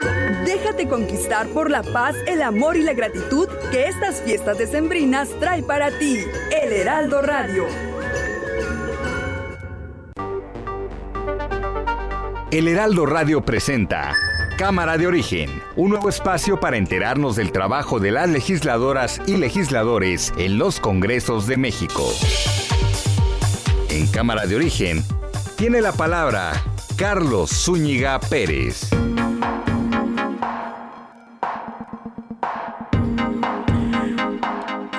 Déjate conquistar por la paz, el amor y la gratitud que estas fiestas decembrinas trae para ti. El Heraldo Radio. El Heraldo Radio presenta Cámara de Origen, un nuevo espacio para enterarnos del trabajo de las legisladoras y legisladores en los Congresos de México. En Cámara de Origen tiene la palabra Carlos Zúñiga Pérez.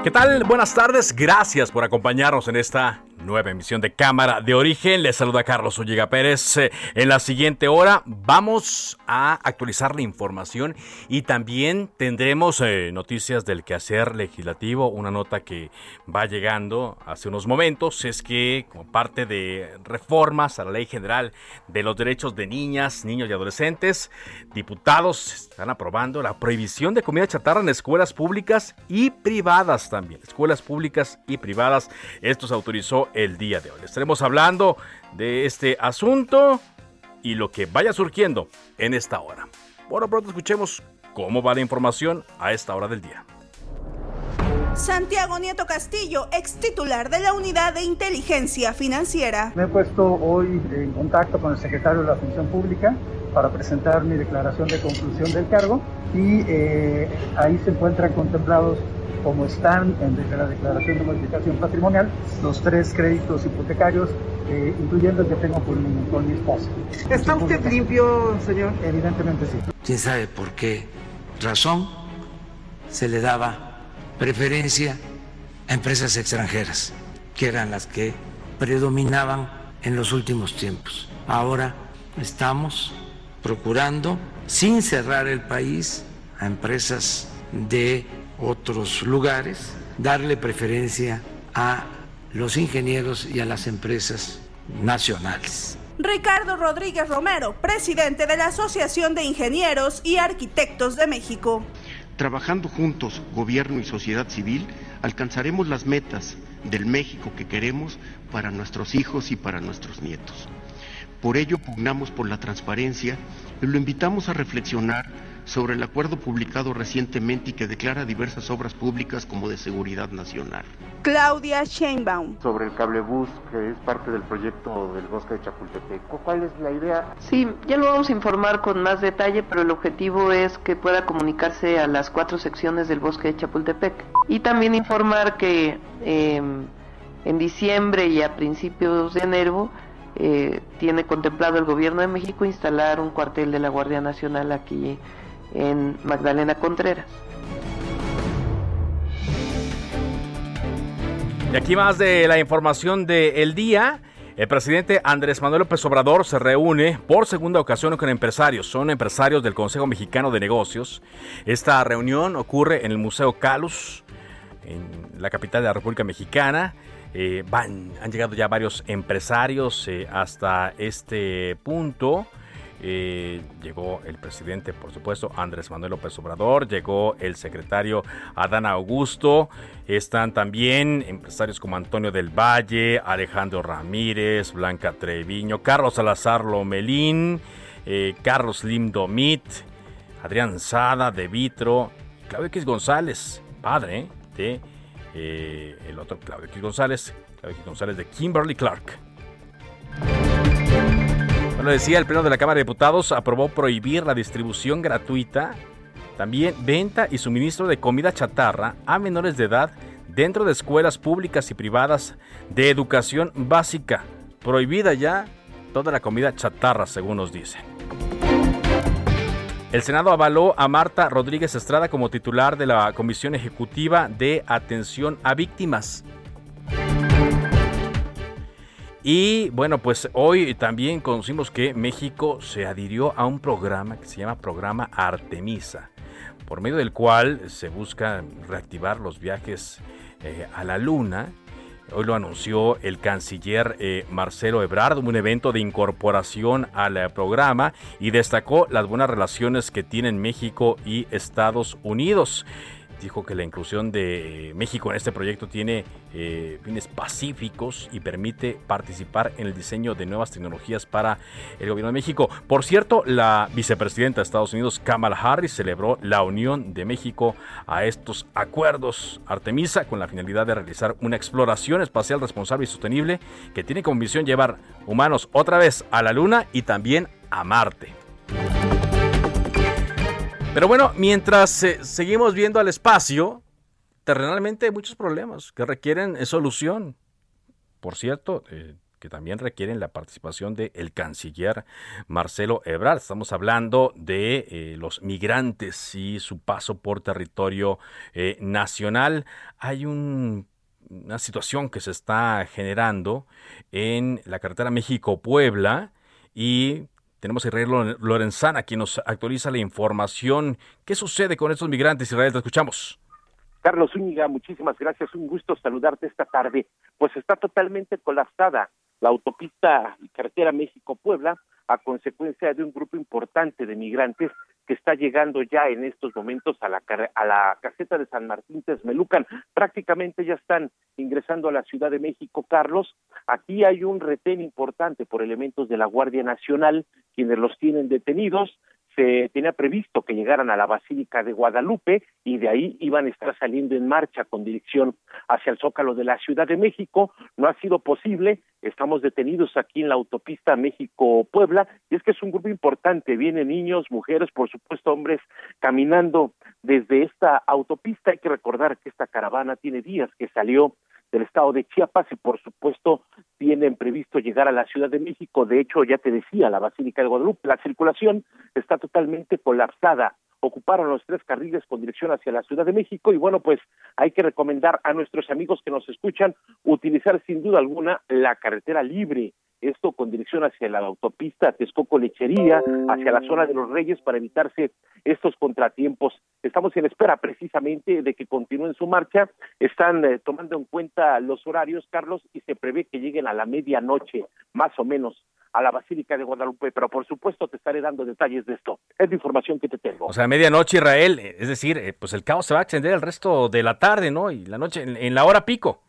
¿Qué tal? Buenas tardes. Gracias por acompañarnos en esta nueva emisión de Cámara de Origen. Les saluda Carlos Ulliga Pérez. Eh, en la siguiente hora vamos a actualizar la información y también tendremos eh, noticias del quehacer legislativo. Una nota que va llegando hace unos momentos es que como parte de reformas a la Ley General de los Derechos de Niñas, Niños y Adolescentes, diputados están aprobando la prohibición de comida chatarra en escuelas públicas y privadas también. Escuelas públicas y privadas. Esto se autorizó el día de hoy. Estaremos hablando de este asunto y lo que vaya surgiendo en esta hora. Bueno, pronto escuchemos cómo va la información a esta hora del día. Santiago Nieto Castillo, ex titular de la Unidad de Inteligencia Financiera. Me he puesto hoy en contacto con el secretario de la Función Pública para presentar mi declaración de conclusión del cargo y eh, ahí se encuentran contemplados como están en la declaración de modificación patrimonial, los tres créditos hipotecarios, eh, incluyendo el que tengo con mi, con mi esposa. ¿Está usted limpio, señor? Evidentemente sí. ¿Quién sabe por qué razón se le daba preferencia a empresas extranjeras, que eran las que predominaban en los últimos tiempos? Ahora estamos procurando, sin cerrar el país, a empresas de otros lugares, darle preferencia a los ingenieros y a las empresas nacionales. Ricardo Rodríguez Romero, presidente de la Asociación de Ingenieros y Arquitectos de México. Trabajando juntos, gobierno y sociedad civil, alcanzaremos las metas del México que queremos para nuestros hijos y para nuestros nietos. Por ello pugnamos por la transparencia y lo invitamos a reflexionar sobre el acuerdo publicado recientemente y que declara diversas obras públicas como de seguridad nacional. Claudia Sheinbaum. Sobre el cablebús, que es parte del proyecto del bosque de Chapultepec. ¿Cuál es la idea? Sí, ya lo vamos a informar con más detalle, pero el objetivo es que pueda comunicarse a las cuatro secciones del bosque de Chapultepec. Y también informar que eh, en diciembre y a principios de enero eh, tiene contemplado el gobierno de México instalar un cuartel de la Guardia Nacional aquí en Magdalena Contreras. Y aquí más de la información del día. El presidente Andrés Manuel López Obrador se reúne por segunda ocasión con empresarios. Son empresarios del Consejo Mexicano de Negocios. Esta reunión ocurre en el Museo Calus, en la capital de la República Mexicana. Eh, van, han llegado ya varios empresarios eh, hasta este punto. Eh, llegó el presidente, por supuesto, Andrés Manuel López Obrador, llegó el secretario Adán Augusto, están también empresarios como Antonio del Valle, Alejandro Ramírez, Blanca Treviño, Carlos Salazar Lomelín, eh, Carlos Limdomit, Adrián Sada, De Vitro, Claudio X González, padre de eh, el otro Claudio X González, Claudio X González de Kimberly Clark. Bueno, decía, el Pleno de la Cámara de Diputados aprobó prohibir la distribución gratuita, también venta y suministro de comida chatarra a menores de edad dentro de escuelas públicas y privadas de educación básica. Prohibida ya toda la comida chatarra, según nos dicen. El Senado avaló a Marta Rodríguez Estrada como titular de la Comisión Ejecutiva de Atención a Víctimas. Y bueno, pues hoy también conocimos que México se adhirió a un programa que se llama Programa Artemisa, por medio del cual se busca reactivar los viajes eh, a la Luna. Hoy lo anunció el canciller eh, Marcelo Ebrard, un evento de incorporación al eh, programa y destacó las buenas relaciones que tienen México y Estados Unidos dijo que la inclusión de México en este proyecto tiene eh, fines pacíficos y permite participar en el diseño de nuevas tecnologías para el gobierno de México. Por cierto, la vicepresidenta de Estados Unidos, Kamala Harris, celebró la unión de México a estos acuerdos Artemisa con la finalidad de realizar una exploración espacial responsable y sostenible que tiene como misión llevar humanos otra vez a la Luna y también a Marte. Pero bueno, mientras eh, seguimos viendo al espacio, terrenalmente hay muchos problemas que requieren eh, solución. Por cierto, eh, que también requieren la participación del canciller Marcelo Ebrard. Estamos hablando de los migrantes y su paso por territorio nacional. Hay una situación que se está generando en la carretera México-Puebla y tenemos a Israel Lorenzana, quien nos actualiza la información. ¿Qué sucede con estos migrantes, Israel? Te escuchamos. Carlos Zúñiga, muchísimas gracias. Un gusto saludarte esta tarde. Pues está totalmente colapsada la autopista y carretera México-Puebla a consecuencia de un grupo importante de migrantes que está llegando ya en estos momentos a la, a la caseta de San Martín Texmelucan. Prácticamente ya están ingresando a la Ciudad de México, Carlos. Aquí hay un retén importante por elementos de la Guardia Nacional, quienes los tienen detenidos se tenía previsto que llegaran a la Basílica de Guadalupe y de ahí iban a estar saliendo en marcha con dirección hacia el Zócalo de la Ciudad de México. No ha sido posible, estamos detenidos aquí en la autopista México-Puebla y es que es un grupo importante, vienen niños, mujeres, por supuesto hombres caminando desde esta autopista. Hay que recordar que esta caravana tiene días que salió del estado de Chiapas y por supuesto tienen previsto llegar a la Ciudad de México. De hecho, ya te decía, la Basílica de Guadalupe, la circulación está totalmente colapsada. Ocuparon los tres carriles con dirección hacia la Ciudad de México y bueno, pues hay que recomendar a nuestros amigos que nos escuchan utilizar sin duda alguna la carretera libre esto con dirección hacia la autopista Texcoco Lechería, hacia la zona de los Reyes para evitarse estos contratiempos. Estamos en espera precisamente de que continúen su marcha, están eh, tomando en cuenta los horarios, Carlos, y se prevé que lleguen a la medianoche, más o menos a la Basílica de Guadalupe, pero por supuesto te estaré dando detalles de esto. Es la información que te tengo. O sea, medianoche Israel, eh, es decir, eh, pues el caos se va a extender el resto de la tarde, ¿no? Y la noche, en la hora pico.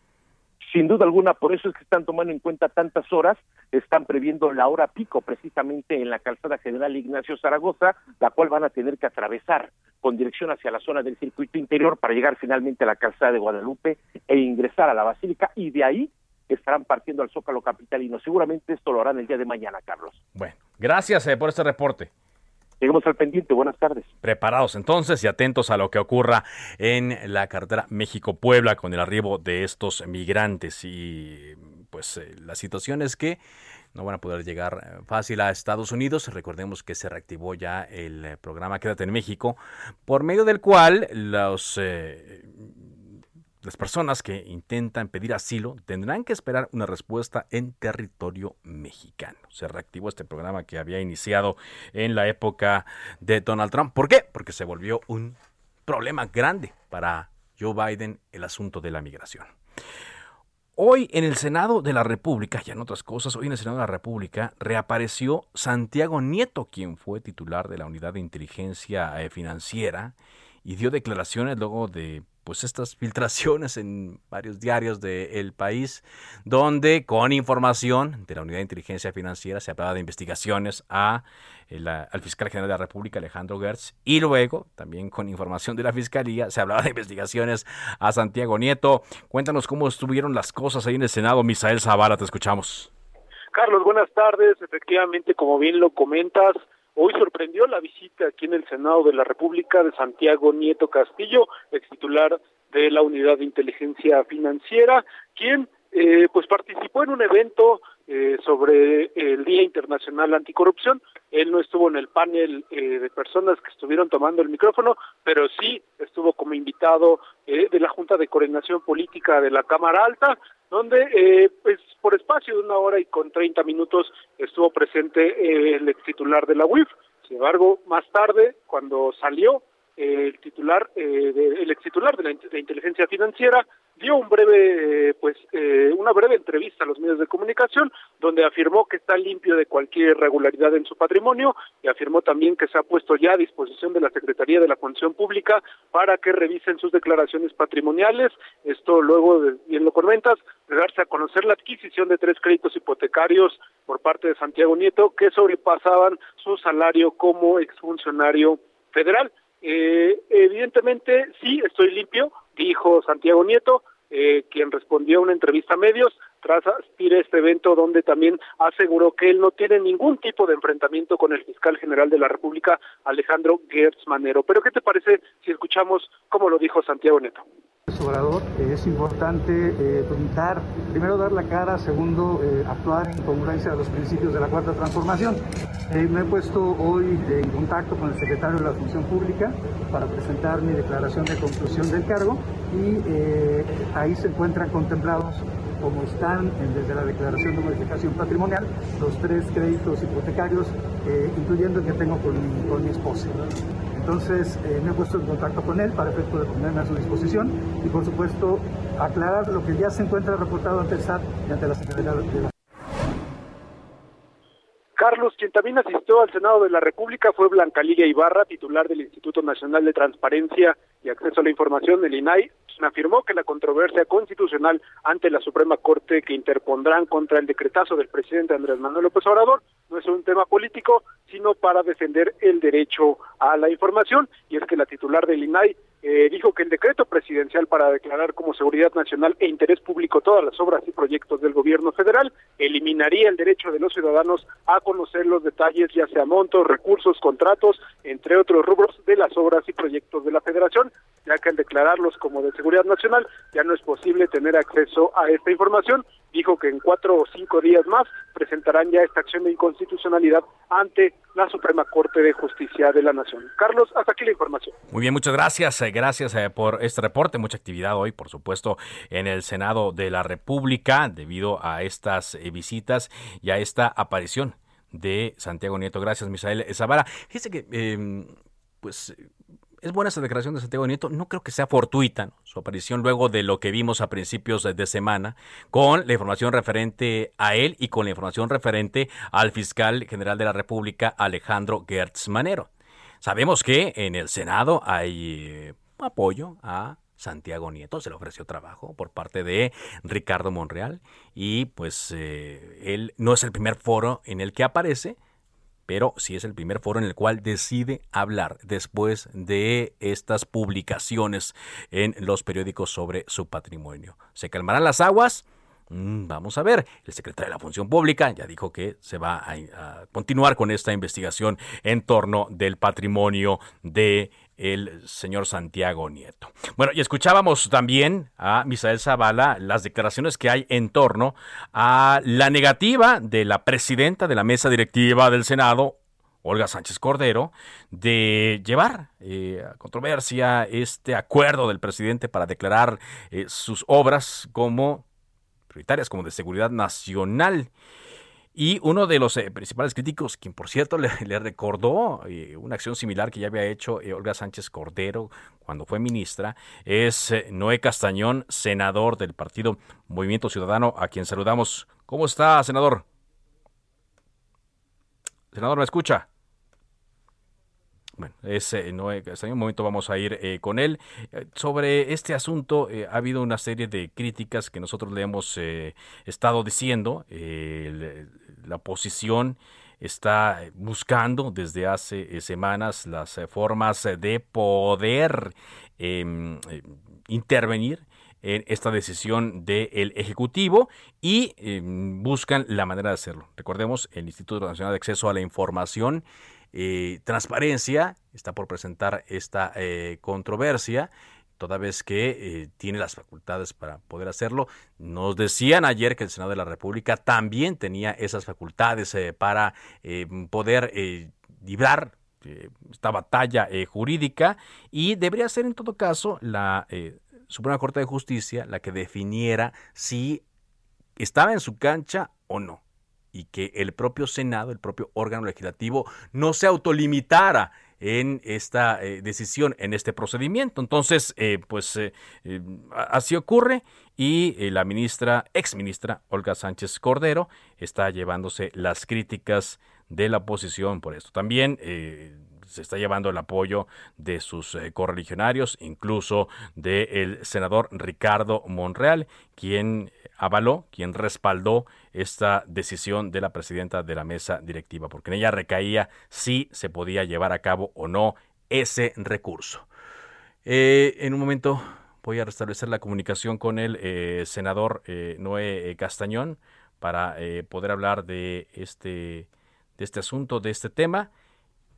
Sin duda alguna, por eso es que están tomando en cuenta tantas horas, están previendo la hora pico precisamente en la calzada general Ignacio Zaragoza, la cual van a tener que atravesar con dirección hacia la zona del circuito interior para llegar finalmente a la calzada de Guadalupe e ingresar a la basílica y de ahí estarán partiendo al Zócalo Capitalino. Seguramente esto lo harán el día de mañana, Carlos. Bueno, gracias eh, por este reporte. Lleguemos al pendiente. Buenas tardes. Preparados entonces y atentos a lo que ocurra en la carretera México-Puebla con el arribo de estos migrantes. Y pues eh, la situación es que no van a poder llegar eh, fácil a Estados Unidos. Recordemos que se reactivó ya el eh, programa Quédate en México, por medio del cual los las personas que intentan pedir asilo tendrán que esperar una respuesta en territorio mexicano. Se reactivó este programa que había iniciado en la época de Donald Trump. ¿Por qué? Porque se volvió un problema grande para Joe Biden el asunto de la migración. Hoy en el Senado de la República, y en otras cosas, hoy en el Senado de la República reapareció Santiago Nieto, quien fue titular de la Unidad de Inteligencia eh, Financiera y dio declaraciones luego de pues estas filtraciones en varios diarios del país, donde con información de la Unidad de Inteligencia Financiera se hablaba de investigaciones a al fiscal general de la República, Alejandro Gertz, y luego, también con información de la Fiscalía, se hablaba de investigaciones a Santiago Nieto. Cuéntanos cómo estuvieron las cosas ahí en el Senado. Misael Zavala, te escuchamos. Carlos, buenas tardes. Efectivamente, como bien lo comentas, Hoy sorprendió la visita aquí en el Senado de la República de Santiago Nieto Castillo, ex titular de la Unidad de Inteligencia Financiera, quien eh, pues participó en un evento eh, sobre el Día Internacional Anticorrupción. Él no estuvo en el panel eh, de personas que estuvieron tomando el micrófono, pero sí estuvo como invitado de la Junta de Coordinación Política de la Cámara Alta, donde pues por espacio de una hora y con 30 minutos estuvo presente el ex titular de la UIF. Sin embargo, más tarde, cuando salió, el titular, eh, el ex titular de la inteligencia financiera dio un breve, eh, pues, eh, una breve entrevista a los medios de comunicación donde afirmó que está limpio de cualquier irregularidad en su patrimonio y afirmó también que se ha puesto ya a disposición de la Secretaría de la Función Pública para que revisen sus declaraciones patrimoniales. Esto luego, de, bien lo comentas, de darse a conocer la adquisición de tres créditos hipotecarios por parte de Santiago Nieto que sobrepasaban su salario como exfuncionario federal. Eh, evidentemente, sí, estoy limpio, dijo Santiago Nieto, eh, quien respondió a una entrevista a medios tras asistir a este evento donde también aseguró que él no tiene ningún tipo de enfrentamiento con el fiscal general de la República, Alejandro Gertz Manero. Pero ¿qué te parece si escuchamos cómo lo dijo Santiago Nieto? Obrador, es importante eh, primero dar la cara, segundo, eh, actuar en congruencia a los principios de la Cuarta Transformación. Eh, me he puesto hoy en contacto con el secretario de la Función Pública para presentar mi declaración de conclusión del cargo y eh, ahí se encuentran contemplados como están desde la declaración de modificación patrimonial, los tres créditos hipotecarios, incluyendo el que tengo con, con mi esposa. Entonces eh, me he puesto en contacto con él para efecto de ponerme a su disposición y por supuesto aclarar lo que ya se encuentra reportado ante el SAT y ante la Secretaría de la Carlos, quien también asistió al Senado de la República fue Blanca Lilia Ibarra, titular del Instituto Nacional de Transparencia y Acceso a la Información, el INAI, afirmó que la controversia constitucional ante la Suprema Corte que interpondrán contra el decretazo del presidente Andrés Manuel López Obrador no es un tema político, sino para defender el derecho a la información, y es que la titular del INAI eh, dijo que el decreto presidencial para declarar como seguridad nacional e interés público todas las obras y proyectos del gobierno federal eliminaría el derecho de los ciudadanos a conocer los detalles, ya sea montos, recursos, contratos, entre otros rubros de las obras y proyectos de la federación, ya que al declararlos como de seguridad nacional ya no es posible tener acceso a esta información. Dijo que en cuatro o cinco días más presentarán ya esta acción de inconstitucionalidad ante la Suprema Corte de Justicia de la Nación. Carlos, hasta aquí la información. Muy bien, muchas gracias. Gracias eh, por este reporte. Mucha actividad hoy, por supuesto, en el Senado de la República debido a estas eh, visitas y a esta aparición de Santiago Nieto. Gracias, Misael Zavala. Fíjese que, em, pues, es buena esa declaración de Santiago Nieto. No creo que sea fortuita su aparición luego de lo que vimos a principios de semana con la información referente a él y con la información referente al fiscal general de la República, Alejandro Gertz Manero. Sabemos que en el Senado hay eh, apoyo a Santiago Nieto, se le ofreció trabajo por parte de Ricardo Monreal y pues eh, él no es el primer foro en el que aparece, pero sí es el primer foro en el cual decide hablar después de estas publicaciones en los periódicos sobre su patrimonio. ¿Se calmarán las aguas? Mm, vamos a ver, el secretario de la Función Pública ya dijo que se va a, continuar con esta investigación en torno del patrimonio de el señor Santiago Nieto. Bueno, y escuchábamos también a Misael Zavala las declaraciones que hay en torno a la negativa de la presidenta de la mesa directiva del Senado, Olga Sánchez Cordero, de llevar eh, a controversia este acuerdo del presidente para declarar eh, sus obras como prioritarias, como de seguridad nacional. Y uno de los eh, principales críticos, quien por cierto le, recordó eh, una acción similar que ya había hecho eh, Olga Sánchez Cordero cuando fue ministra, es Noé Castañón, senador del partido Movimiento Ciudadano, a quien saludamos. ¿Cómo está, senador? Senador, ¿me escucha? Bueno, ese no, hasta un momento vamos a ir eh, con él. Eh, sobre este asunto eh, ha habido una serie de críticas que nosotros le hemos estado diciendo. la oposición está buscando desde hace semanas las formas de poder em, intervenir en esta decisión del Ejecutivo y em, buscan la manera de hacerlo. Recordemos, el Instituto Nacional de Acceso a la Información eh, transparencia, está por presentar esta eh, controversia toda vez que eh, tiene las facultades para poder hacerlo. Nos decían ayer que el Senado de la República también tenía esas facultades eh, para eh, poder librar esta batalla jurídica y debería ser en todo caso la Suprema Corte de Justicia la que definiera si estaba en su cancha o no y que el propio Senado, el propio órgano legislativo, no se autolimitara en esta eh, decisión, en este procedimiento. Entonces, eh, pues eh, así ocurre y la ministra, ex ministra Olga Sánchez Cordero, está llevándose las críticas de la oposición por esto. También se está llevando el apoyo de sus correligionarios, incluso del senador Ricardo Monreal, quien avaló, quien respaldó esta decisión de la presidenta de la mesa directiva, porque en ella recaía si se podía llevar a cabo o no ese recurso. Eh, en un momento voy a restablecer la comunicación con el eh, senador eh, Noé Castañón para poder hablar de este, de este asunto, de este tema.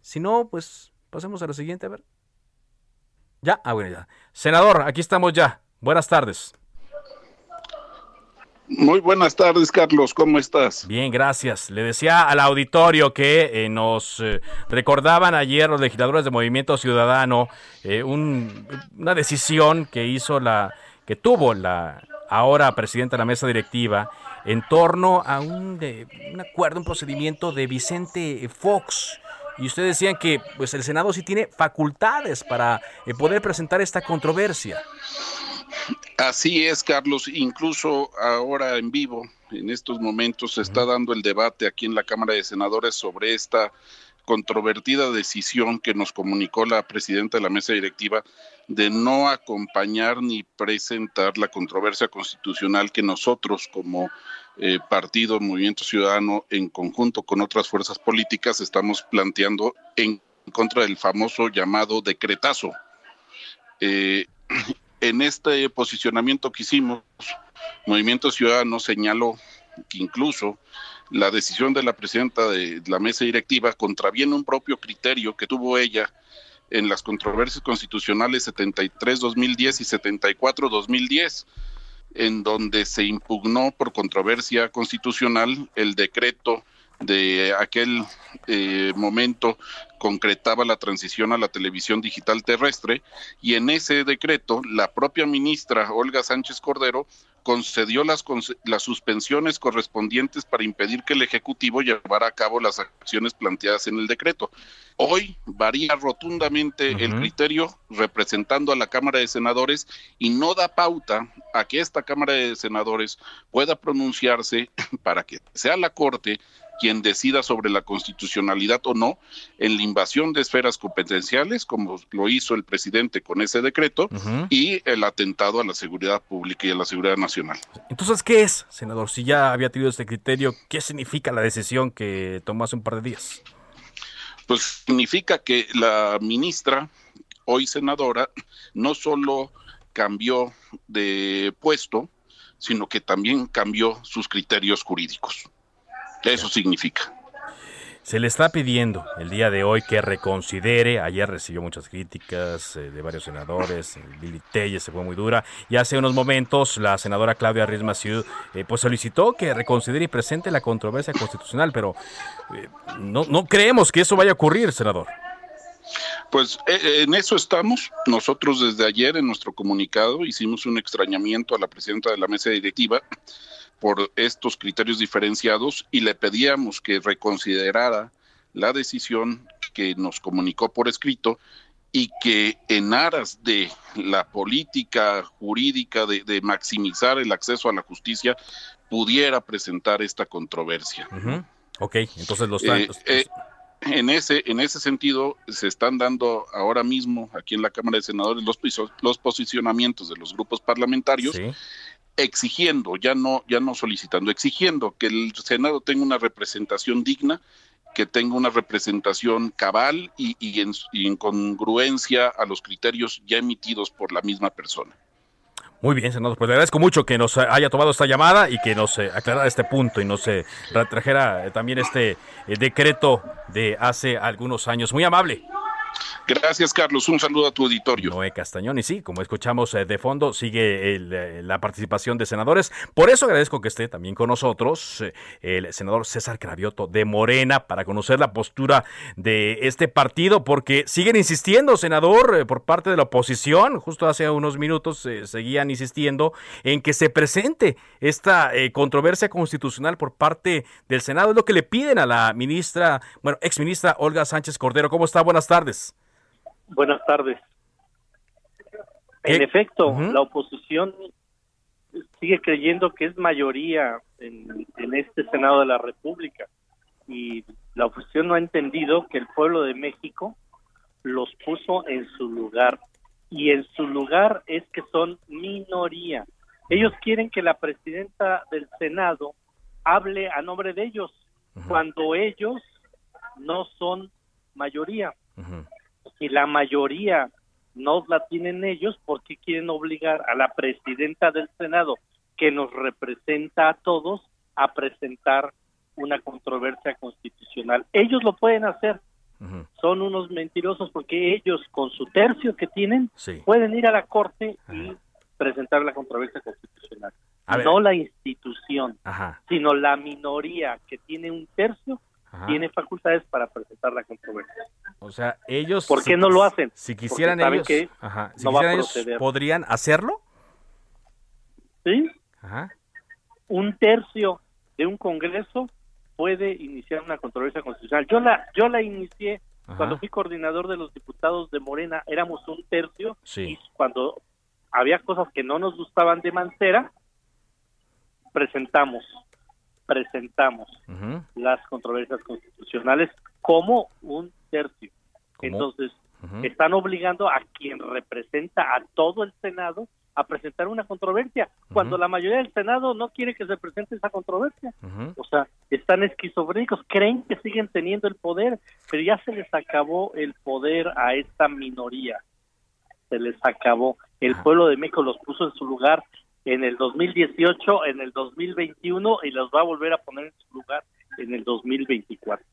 Si no, pues pasemos a la siguiente, a ver. Ya, ah, bueno, ya. Senador, aquí estamos ya. Buenas tardes. Muy buenas tardes, Carlos. ¿Cómo estás? Bien, gracias. Le decía al auditorio que eh, nos eh, recordaban ayer los legisladores de Movimiento Ciudadano eh, una decisión que hizo la que tuvo la ahora presidenta de la mesa directiva en torno a un, un acuerdo, un procedimiento de Vicente Fox. Y ustedes decían que pues el Senado sí tiene facultades para poder presentar esta controversia. Así es, Carlos. Incluso ahora en vivo, en estos momentos, se está dando el debate aquí en la Cámara de Senadores sobre esta controvertida decisión que nos comunicó la presidenta de la mesa directiva de no acompañar ni presentar la controversia constitucional que nosotros como eh, partido Movimiento Ciudadano en conjunto con otras fuerzas políticas estamos planteando en contra del famoso llamado decretazo. Eh, en este posicionamiento que hicimos, Movimiento Ciudadano señaló que incluso la decisión de la presidenta de la mesa directiva contraviene un propio criterio que tuvo ella en las controversias constitucionales 73-2010 y 74-2010, en donde se impugnó por controversia constitucional el decreto de aquel eh, momento concretaba la transición a la televisión digital terrestre y en ese decreto la propia ministra Olga Sánchez Cordero concedió las, las suspensiones correspondientes para impedir que el Ejecutivo llevara a cabo las acciones planteadas en el decreto. Hoy varía rotundamente el criterio representando a la Cámara de Senadores y no da pauta a que esta Cámara de Senadores pueda pronunciarse para que sea la Corte quien decida sobre la constitucionalidad o no en la invasión de esferas competenciales, como lo hizo el presidente con ese decreto, y el atentado a la seguridad pública y a la seguridad nacional. Entonces, ¿qué es, senador? Si ya había tenido este criterio, ¿qué significa la decisión que tomó hace un par de días? Pues significa que la ministra, hoy senadora, no solo cambió de puesto, sino que también cambió sus criterios jurídicos. Eso significa. Se le está pidiendo el día de hoy que reconsidere. Ayer recibió muchas críticas eh, de varios senadores. Billy Telles se fue muy dura. Y hace unos momentos la senadora Claudia Riz eh, pues solicitó que reconsidere y presente la controversia constitucional. Pero eh, no, no creemos que eso vaya a ocurrir, senador. Pues en eso estamos. Nosotros desde ayer en nuestro comunicado hicimos un extrañamiento a la presidenta de la mesa directiva por estos criterios diferenciados y le pedíamos que reconsiderara la decisión que nos comunicó por escrito y que en aras de la política jurídica de, maximizar el acceso a la justicia pudiera presentar esta controversia. Ok, entonces los eh, eh, en ese en ese sentido se están dando ahora mismo aquí en la Cámara de Senadores los, los posicionamientos de los grupos parlamentarios exigiendo, ya no, ya no solicitando, exigiendo que el Senado tenga una representación digna, que tenga una representación cabal y, en, congruencia a los criterios ya emitidos por la misma persona. Muy bien, senador, pues le agradezco mucho que nos haya tomado esta llamada y que nos eh, aclarara este punto y nos eh, trajera eh, también este decreto de hace algunos años. Muy amable. Gracias, Carlos. Un saludo a tu auditorio. Noé Castañón. Y sí, como escuchamos eh, de fondo, sigue eh, la participación de senadores. Por eso agradezco que esté también con nosotros eh, el senador César Cravioto de Morena para conocer la postura de este partido, porque siguen insistiendo, senador, por parte de la oposición. Justo hace unos minutos seguían insistiendo en que se presente esta controversia constitucional por parte del Senado. Es lo que le piden a la ministra, bueno, exministra Olga Sánchez Cordero. ¿Cómo está? Buenas tardes. Buenas tardes. En efecto, la oposición sigue creyendo que es mayoría en, este Senado de la República y la oposición no ha entendido que el pueblo de México los puso en su lugar y en su lugar es que son minoría. Ellos quieren que la presidenta del Senado hable a nombre de ellos cuando ellos no son mayoría si la mayoría no la tienen ellos, ¿por qué quieren obligar a la presidenta del Senado, que nos representa a todos, a presentar una controversia constitucional? Ellos lo pueden hacer. Son unos mentirosos porque ellos, con su tercio que tienen, pueden ir a la corte y presentar la controversia constitucional. No la institución, sino la minoría que tiene un tercio tiene facultades para presentar la controversia. O sea, ellos... ¿Por qué no lo hacen? Si quisieran ellos, si quisieran ellos, ¿podrían hacerlo? Sí. Un tercio de un congreso puede iniciar una controversia constitucional. Yo la, yo la inicié cuando fui coordinador de los diputados de Morena, éramos un tercio, y cuando había cosas que no nos gustaban de Mancera, presentamos presentamos las controversias constitucionales como un tercio. Entonces, están obligando a quien representa a todo el Senado a presentar una controversia, cuando la mayoría del Senado no quiere que se presente esa controversia. O sea, están esquizofrénicos, creen que siguen teniendo el poder, pero ya se les acabó el poder a esta minoría. Se les acabó. El pueblo de México los puso en su lugar en el 2018, en el 2021 y los va a volver a poner en su lugar en el 2024.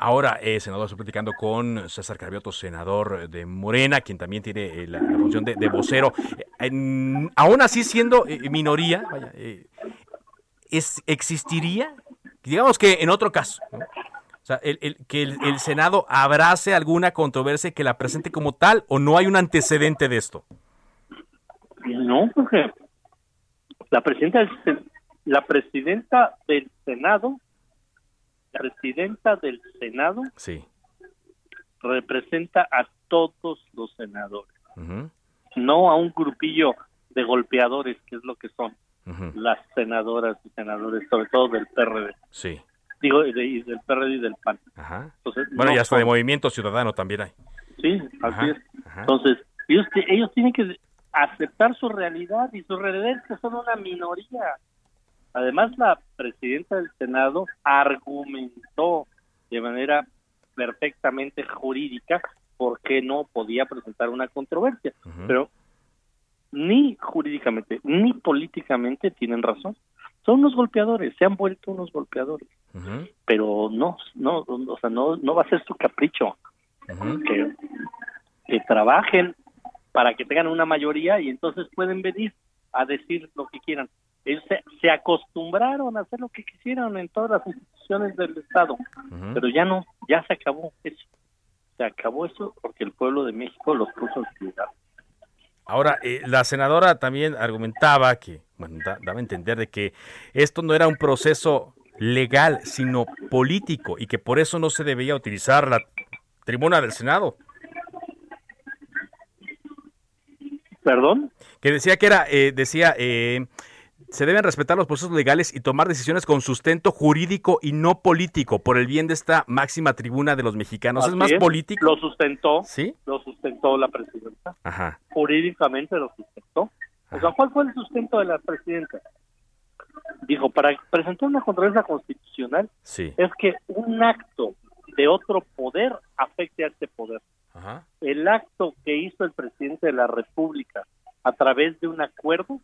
Ahora, eh, senador, estoy platicando con César Carvioto, senador de Morena, quien también tiene eh, la, función de, vocero. aún así, siendo eh, minoría, vaya, eh, es, ¿existiría? Digamos que en otro caso, o sea, el, que el, el, Senado abrace alguna controversia que la presente como tal, o no hay un antecedente de esto? No, porque la presidenta del, la presidenta del Senado, la presidenta del Senado, sí. representa a todos los senadores, no a un grupillo de golpeadores, que es lo que son las senadoras y senadores, sobre todo del PRD. Sí. Digo, del PRD y del PAN. Entonces, bueno, y hasta de Movimiento Ciudadano también hay. Sí, así es. Entonces, ellos, ellos tienen que aceptar su realidad y su realidad es que son una minoría. Además, la presidenta del Senado argumentó de manera perfectamente jurídica por qué no podía presentar una controversia, pero ni jurídicamente ni políticamente tienen razón. Son unos golpeadores, se han vuelto unos golpeadores, pero no, no, o sea, no, no va a ser su capricho. que, que trabajen para que tengan una mayoría y entonces pueden venir a decir lo que quieran. Ellos se, acostumbraron a hacer lo que quisieran en todas las instituciones del Estado, pero ya no, ya se acabó eso. Se acabó eso porque el pueblo de México los puso en su lugar. Ahora, eh, la senadora también argumentaba que, bueno, daba a entender de que esto no era un proceso legal, sino político y que por eso no se debía utilizar la tribuna del Senado. ¿Perdón? Que decía que era, eh, decía, eh, se deben respetar los procesos legales y tomar decisiones con sustento jurídico y no político por el bien de esta máxima tribuna de los mexicanos. ¿Es más político? Lo sustentó. ¿Sí? Lo sustentó la presidenta. Ajá. Jurídicamente lo sustentó. O sea, ¿cuál fue el sustento de la presidenta? Dijo, para presentar una controversia constitucional sí. es que un acto de otro poder afecte a este poder. El acto que hizo el presidente de la República a través de un acuerdo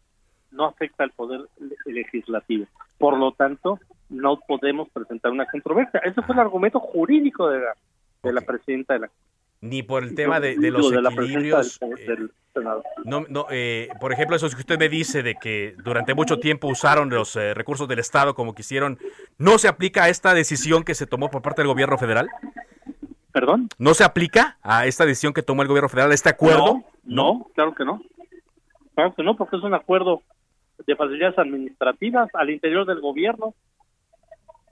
no afecta al poder legislativo. Por lo tanto, no podemos presentar una controversia. Ese fue el argumento jurídico de la, de la presidenta de la ni por el tema de, de los equilibrios. Senado. No, no, eh, por ejemplo, eso que usted me dice de que durante mucho tiempo usaron los eh, recursos del Estado como quisieron, ¿no se aplica a esta decisión que se tomó por parte del gobierno federal? ¿Perdón? ¿No se aplica a esta decisión que tomó el gobierno federal, a este acuerdo? No, no, claro que no. Claro que no, porque es un acuerdo de facilidades administrativas al interior del gobierno,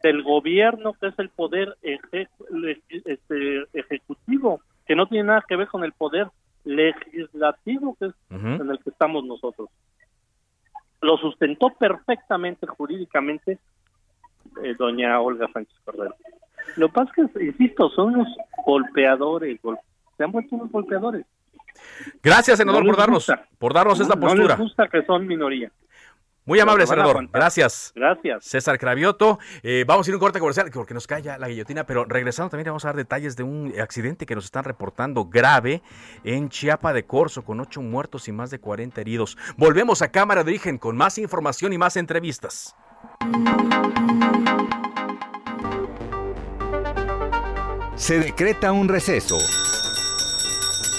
del gobierno que es el poder eje- este, ejecutivo, que no tiene nada que ver con el poder legislativo que es en el que estamos nosotros. Lo sustentó perfectamente jurídicamente eh, doña Olga Sánchez Cordero. Lo que pasa es que, insisto, son unos golpeadores, gol- se han vuelto unos golpeadores. Gracias, senador, No por darnos, gusta. por darnos esta No- No postura. les gusta que son minoría. Muy amable, senador. Gracias. Gracias. César Cravioto. Eh, vamos a ir a un corte comercial porque nos cae ya la guillotina, pero regresando también vamos a dar detalles de un accidente que nos están reportando grave en Chiapa de Corzo con ocho muertos y más de 40 heridos. Volvemos a Cámara de Origen con más información y más entrevistas. Se decreta un receso.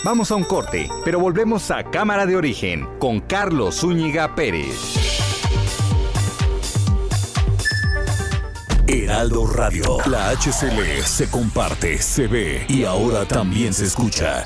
Vamos a un corte, pero volvemos a Cámara de Origen con Carlos Zúñiga Pérez. Heraldo Radio. La HCL se comparte, se ve y ahora también se escucha.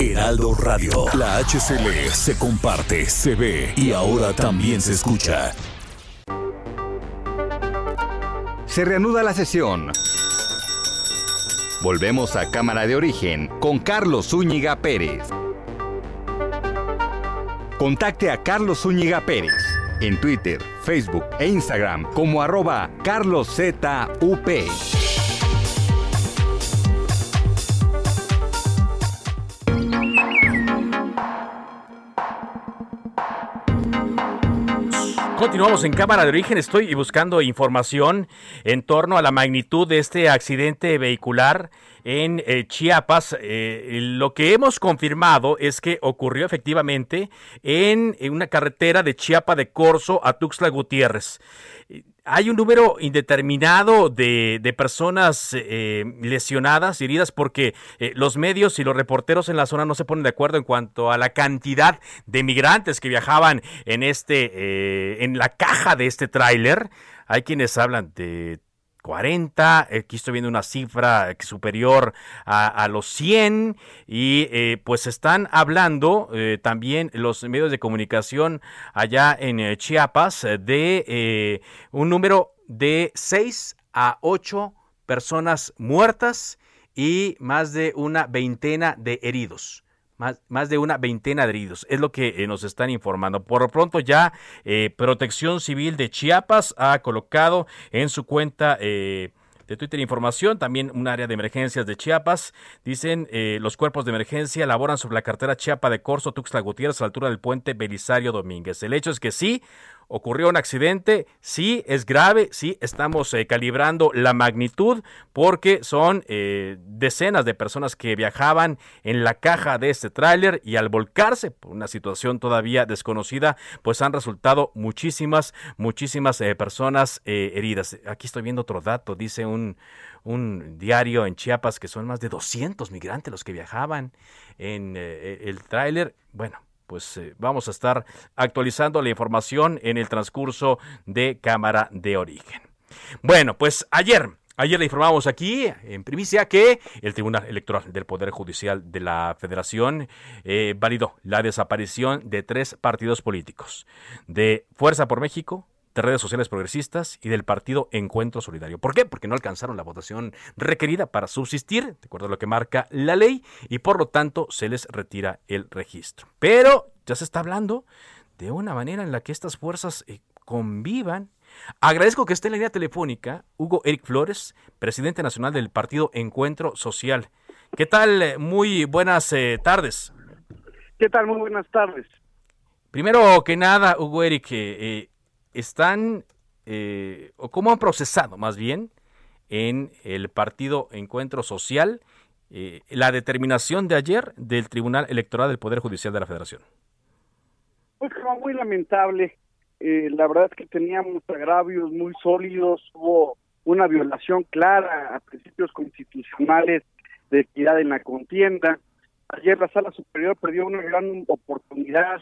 Heraldo Radio. La HCL se comparte, se ve y ahora también se escucha. Se reanuda la sesión. Volvemos a Cámara de Origen con Carlos Zúñiga Pérez. Contacte a Carlos Zúñiga Pérez en Twitter, Facebook e Instagram como arroba carloszup. Continuamos en Cámara de Origen. Estoy buscando información en torno a la magnitud de este accidente vehicular en eh, Chiapas. Eh, lo que hemos confirmado es que ocurrió efectivamente en, una carretera de Chiapa de Corzo a Tuxtla Gutiérrez. Hay un número indeterminado de, de personas eh, lesionadas heridas porque eh, los medios y los reporteros en la zona no se ponen de acuerdo en cuanto a la cantidad de migrantes que viajaban en este eh, en la caja de este tráiler. Hay quienes hablan de 40, aquí estoy viendo una cifra superior a, los 100 y eh, pues están hablando eh, también los medios de comunicación allá en eh, Chiapas de un número de 6 a 8 personas muertas y más de una veintena de heridos. Más, más, de una veintena de heridos, es lo que eh, nos están informando. Por lo pronto ya eh, Protección Civil de Chiapas ha colocado en su cuenta eh, de Twitter información, también un área de emergencias de Chiapas. Dicen eh, los cuerpos de emergencia laboran sobre la cartera Chiapa de Corzo, Tuxtla Gutiérrez, a la altura del puente Belisario Domínguez. El hecho es que sí, ocurrió un accidente, sí es grave, sí estamos eh, calibrando la magnitud porque son eh, decenas de personas que viajaban en la caja de este tráiler y al volcarse por una situación todavía desconocida, pues han resultado muchísimas, muchísimas eh, personas heridas. Aquí estoy viendo otro dato, dice un, un diario en Chiapas que son más de 200 migrantes los que viajaban en el tráiler. Bueno, pues eh, vamos a estar actualizando la información en el transcurso de Cámara de Origen. Bueno, pues ayer Ayer le informamos aquí en primicia que el Tribunal Electoral del Poder Judicial de la Federación eh, validó la desaparición de tres partidos políticos, de Fuerza por México, de redes sociales progresistas y del partido Encuentro Solidario. ¿Por qué? Porque no alcanzaron la votación requerida para subsistir, de acuerdo a lo que marca la ley, y por lo tanto se les retira el registro. Pero ya se está hablando de una manera en la que estas fuerzas eh, convivan. Agradezco que esté en la línea telefónica Hugo Eric Flores, presidente nacional del partido Encuentro Social. ¿Qué tal? Muy buenas eh, tardes. ¿Qué tal? Muy buenas tardes. Primero que nada, Hugo Eric, eh, están, eh, o cómo han procesado más bien, en el partido Encuentro Social, eh, la determinación de ayer del Tribunal Electoral del Poder Judicial de la Federación. Pues como muy lamentable. la verdad es que teníamos agravios muy sólidos, hubo una violación clara a principios constitucionales de equidad en la contienda. Ayer la Sala Superior perdió una gran oportunidad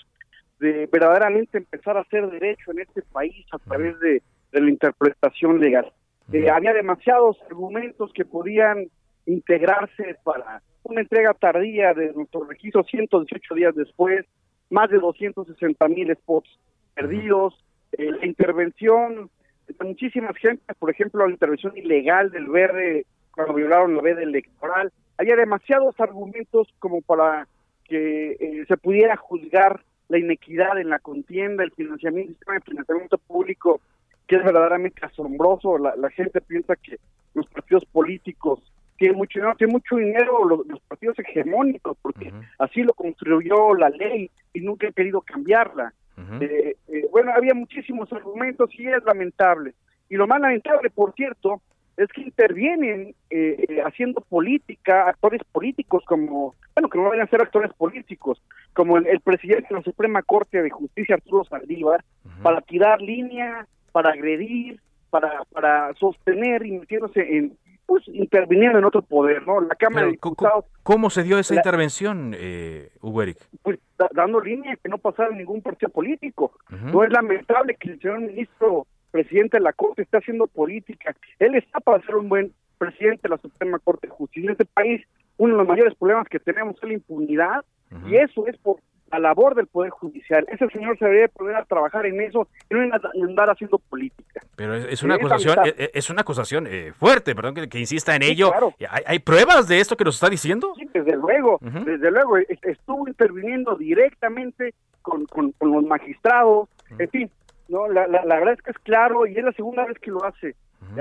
de verdaderamente empezar a hacer derecho en este país a través de, la interpretación legal. Eh, había demasiados argumentos que podían integrarse para una entrega tardía de nuestro registro 118 días después, más de 260 mil spots perdidos, eh, la intervención de muchísimas gente, por ejemplo, la intervención ilegal del verde cuando violaron la veda electoral. Había demasiados argumentos como para que eh, se pudiera juzgar la inequidad en la contienda, el financiamiento, el sistema de financiamiento público, que es verdaderamente asombroso. La, gente piensa que los partidos políticos tienen mucho dinero, tienen mucho dinero los, partidos hegemónicos, porque así lo construyó la ley y nunca han querido cambiarla. Eh, eh, bueno, había muchísimos argumentos y es lamentable. Y lo más lamentable, por cierto, es que intervienen eh, haciendo política, actores políticos como, bueno, que no vayan a ser actores políticos, como el, presidente de la Suprema Corte de Justicia, Arturo Saldívar, para tirar línea, para agredir, para, para sostener y metiéndose en, pues, interviniendo en otro poder, ¿no? La Cámara de Diputados... ¿Cómo se dio esa intervención, eh, Hugo Pues dando línea que no pasara ningún partido político. No es lamentable que el señor ministro presidente de la Corte está haciendo política. Él está para ser un buen presidente de la Suprema Corte de Justicia. En este país, uno de los mayores problemas que tenemos es la impunidad, y eso es por la labor del Poder Judicial. Ese señor se debería poder a trabajar en eso y no en andar haciendo política. Pero es, una, acusación, es, una acusación eh, fuerte, perdón que, insista en ello. ¿Hay, pruebas de esto que nos está diciendo? Sí, desde luego, desde luego. Estuvo interviniendo directamente con, con, los magistrados, en fin, no, la, la, verdad es que es claro y es la segunda vez que lo hace.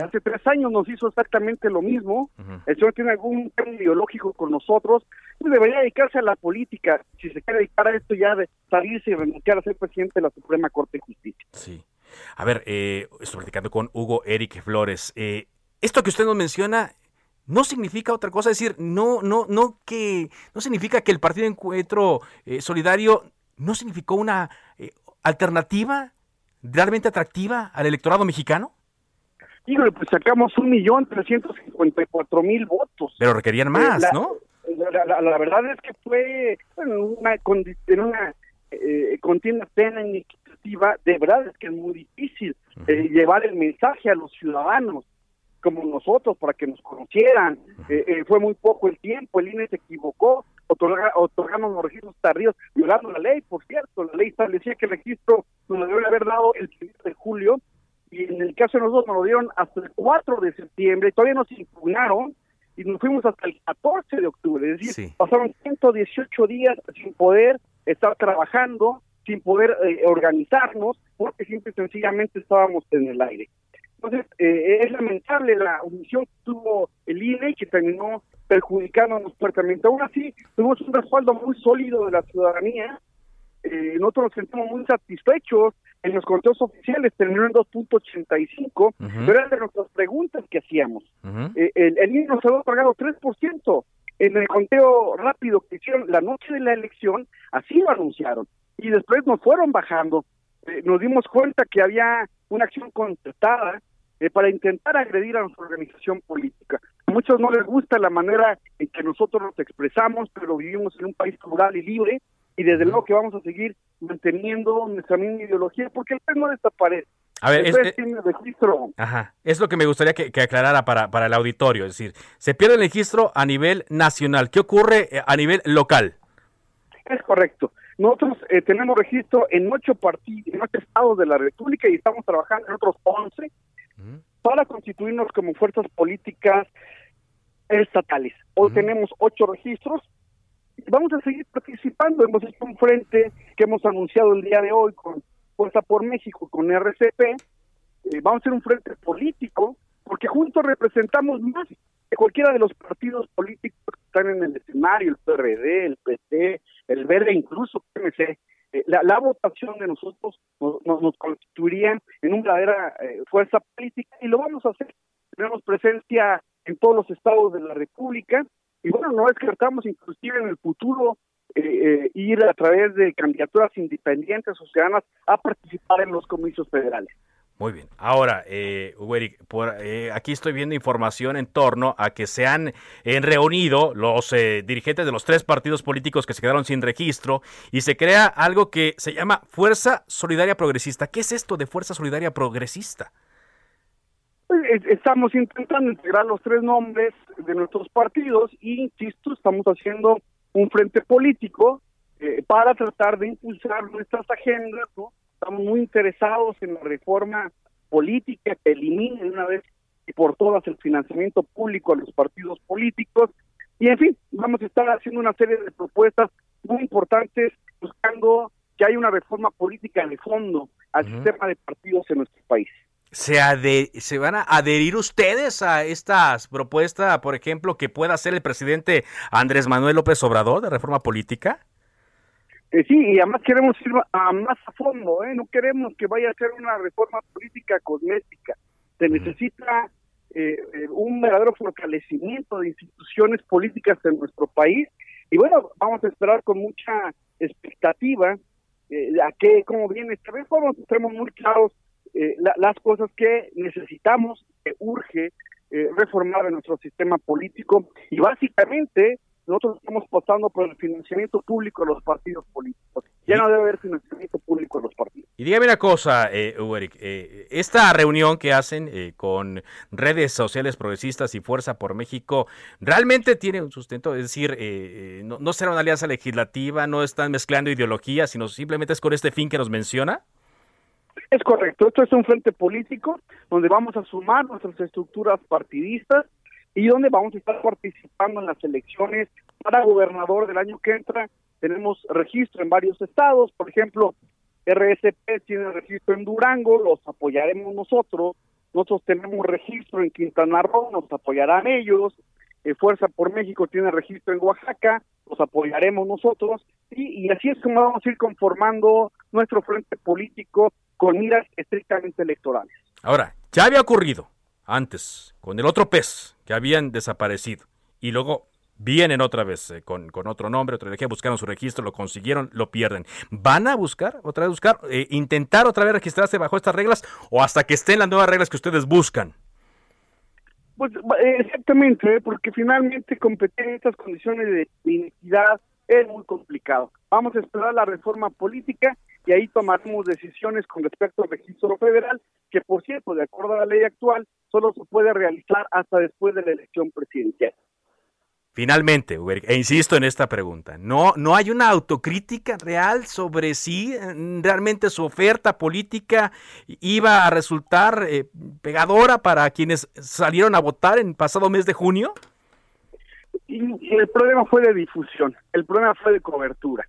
Hace tres años nos hizo exactamente lo mismo. El señor tiene algún tema ideológico con nosotros. Y debería dedicarse a la política. Si se quiere dedicar a esto, ya de salirse y renunciar a ser presidente de la Suprema Corte de Justicia. Sí. A ver, eh, estoy platicando con Hugo Eric Flores. Eh, esto que usted nos menciona no significa otra cosa, es decir, no, no, no que, no significa que el Partido Encuentro eh, Solidario no significó una eh, alternativa realmente atractiva al electorado mexicano? Híjole, pues sacamos un millón trescientos cincuenta y cuatro mil votos. Pero requerían más, eh, ¿no? La, verdad es que fue bueno, una, en una eh, contienda plena equitativa, de verdad es que es muy difícil eh, llevar el mensaje a los ciudadanos como nosotros para que nos conocieran. fue muy poco el tiempo, el INE se equivocó, otorgamos los registros tardíos, violando la ley, por cierto, la ley establecía que el registro nos lo debe haber dado el 1 de julio, y en el caso de nosotros nos lo dieron hasta el 4 de septiembre, todavía nos impugnaron, y nos fuimos hasta el 14 de octubre, es decir, pasaron 118 días sin poder estar trabajando, sin poder eh, organizarnos, porque simple y sencillamente estábamos en el aire. Entonces, eh, es lamentable la omisión que tuvo el INE que terminó perjudicándonos fuertemente. Aún así, tuvimos un respaldo muy sólido de la ciudadanía. Eh, nosotros nos sentimos muy satisfechos. En los conteos oficiales terminó en 2.85, pero eran de nuestras preguntas que hacíamos. Eh, el, el INE nos había pagado 3%. En el conteo rápido que hicieron la noche de la elección, así lo anunciaron. Y después nos fueron bajando. Eh, nos dimos cuenta que había una acción concertada eh, para intentar agredir a nuestra organización política. A muchos no les gusta la manera en que nosotros nos expresamos, pero vivimos en un país plural y libre y desde luego que vamos a seguir manteniendo nuestra misma ideología porque el país no desaparece. A ver, es, eh, ajá, es lo que me gustaría que, aclarara para, para el auditorio, es decir, se pierde el registro a nivel nacional, ¿qué ocurre eh, a nivel local? Es correcto. Nosotros eh, tenemos registro en ocho partidos, en ocho estados de la República y estamos trabajando en otros once para constituirnos como fuerzas políticas estatales. Hoy tenemos ocho registros. Vamos a seguir participando. Hemos hecho un frente que hemos anunciado el día de hoy con Fuerza por México, con RCP. Eh, vamos a ser un frente político porque juntos representamos más que cualquiera de los partidos políticos que están en el escenario, el PRD, el PT, el Verde, incluso PMC. Eh, la, votación de nosotros nos, nos, constituiría en una verdadera eh, fuerza política y lo vamos a hacer. Tenemos presencia en todos los estados de la República y bueno, no descartamos inclusive en el futuro eh, ir a través de candidaturas independientes o ciudadanas a participar en los comicios federales. Muy bien. Ahora, eh, por, eh, aquí estoy viendo información en torno a que se han reunido los eh, dirigentes de los tres partidos políticos que se quedaron sin registro y se crea algo que se llama Fuerza Solidaria Progresista. ¿Qué es esto de Fuerza Solidaria Progresista? Pues, estamos intentando integrar los tres nombres de nuestros partidos y, insisto, estamos haciendo un frente político eh, para tratar de impulsar nuestras agendas, ¿no? Estamos muy interesados en la reforma política que elimine una vez y por todas el financiamiento público a los partidos políticos. Y en fin, vamos a estar haciendo una serie de propuestas muy importantes buscando que haya una reforma política de fondo al sistema de partidos en nuestro país. ¿Se, ¿Se van a adherir ustedes a esta propuesta, por ejemplo, que pueda hacer el presidente Andrés Manuel López Obrador de reforma política? Eh, sí, y además queremos ir a más a fondo, ¿eh? no queremos que vaya a ser una reforma política cosmética. Se necesita eh, eh, un verdadero fortalecimiento de instituciones políticas en nuestro país. Y bueno, vamos a esperar con mucha expectativa a qué, cómo viene esta reforma. Tenemos muy claros las cosas que necesitamos, que urge reformar en nuestro sistema político. Y básicamente nosotros estamos pasando por el financiamiento público de los partidos políticos. Ya no debe haber financiamiento público de los partidos. Y dígame una cosa, eh, eh esta reunión que hacen eh, con redes sociales progresistas y Fuerza por México, ¿realmente tiene un sustento? Es decir, eh, no, no, será una alianza legislativa, no están mezclando ideologías, sino simplemente es con este fin que nos menciona. Es correcto, esto es un frente político donde vamos a sumar nuestras estructuras partidistas y donde vamos a estar participando en las elecciones para gobernador del año que entra. Tenemos registro en varios estados, por ejemplo, RSP tiene registro en Durango, los apoyaremos nosotros. Nosotros tenemos registro en Quintana Roo, nos apoyarán ellos. Eh, Fuerza por México tiene registro en Oaxaca, los apoyaremos nosotros. Y, y así es como vamos a ir conformando nuestro frente político con miras estrictamente electorales. Ahora, ya había ocurrido antes con el otro pez que habían desaparecido y luego vienen otra vez eh, con, otro nombre, otra vez buscaron su registro, lo consiguieron, lo pierden. ¿Van a buscar, otra vez buscar, eh, intentar otra vez registrarse bajo estas reglas o hasta que estén las nuevas reglas que ustedes buscan? Pues exactamente, porque finalmente competir en estas condiciones de inequidad es muy complicado. Vamos a esperar la reforma política y ahí tomaremos decisiones con respecto al registro federal, que por cierto, de acuerdo a la ley actual, solo se puede realizar hasta después de la elección presidencial. Finalmente, e insisto en esta pregunta, ¿no, ¿no hay una autocrítica real sobre si mm, realmente su oferta política iba a resultar eh, pegadora para quienes salieron a votar en pasado mes de junio? Y el problema fue de difusión, el problema fue de cobertura.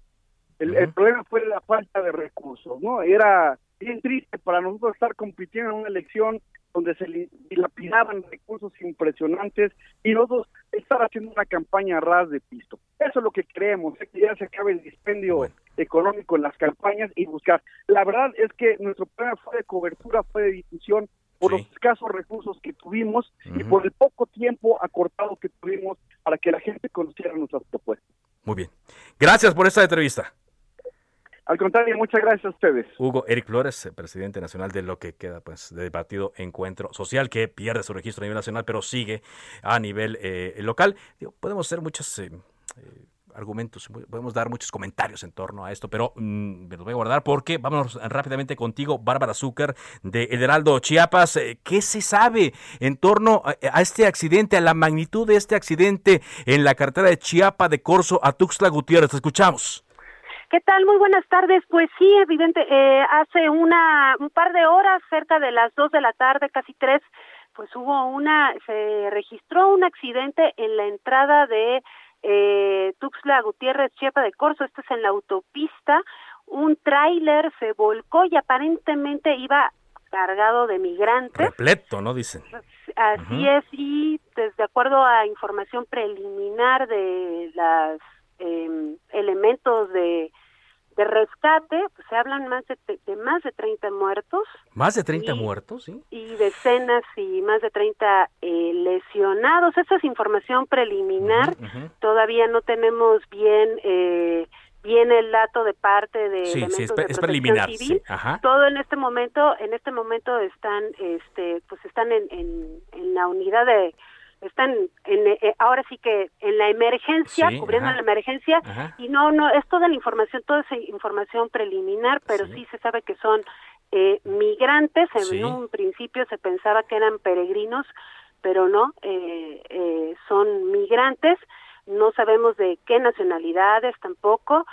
El, problema fue la falta de recursos, ¿no? Era bien triste para nosotros estar compitiendo en una elección donde se dilapidaban recursos impresionantes y nosotros estar haciendo una campaña ras de pisto. Eso es lo que creemos, que ya se acabe el dispendio económico en las campañas y buscar. La verdad es que nuestro problema fue de cobertura, fue de difusión por los escasos recursos que tuvimos y por el poco tiempo acortado que tuvimos para que la gente conociera nuestras propuestas. Muy bien. Gracias por esta entrevista. Al contrario, muchas gracias a ustedes. Hugo Eric Flores, presidente nacional de lo que queda pues del partido Encuentro Social, que pierde su registro a nivel nacional, pero sigue a nivel eh, local. podemos hacer muchos eh, eh, argumentos, podemos dar muchos comentarios en torno a esto, pero mm, me los voy a guardar porque vamos rápidamente contigo, Bárbara Zucker, de El Heraldo Chiapas. ¿Qué se sabe en torno a, a, este accidente, a la magnitud de este accidente en la carretera de Chiapa de Corzo a Tuxtla Gutiérrez? Te escuchamos. ¿Qué tal? Muy buenas tardes. Pues sí, evidente, eh, hace una un par de horas, cerca de las dos de la tarde, casi tres, pues hubo una, se registró un accidente en la entrada de eh, Tuxtla Gutiérrez, Chiapa de Corzo, esto es en la autopista, un tráiler se volcó y aparentemente iba cargado de migrantes. Repleto, ¿no? Dicen. Así es, y de acuerdo a información preliminar de los eh, elementos de, de rescate, pues se hablan más de, de, más de 30 muertos. ¿Más de 30 muertos, sí? Y decenas y más de 30 eh, lesionados. Esa es información preliminar. Uh -huh, uh -huh. Todavía no tenemos bien... Eh, viene el dato de parte de sí, elementos sí, es, de es preliminar, civil. sí. Ajá. Todo en este momento, en este momento están, este, pues están en, en, en la unidad de, están en, eh, ahora sí que en la emergencia, Sí, cubriendo ajá. la emergencia, Ajá. y no, no, es toda la información, toda esa información preliminar, pero sí, se sabe que son eh, migrantes, en Sí. un principio se pensaba que eran peregrinos, pero no, eh, eh, son migrantes, no sabemos de qué nacionalidades tampoco,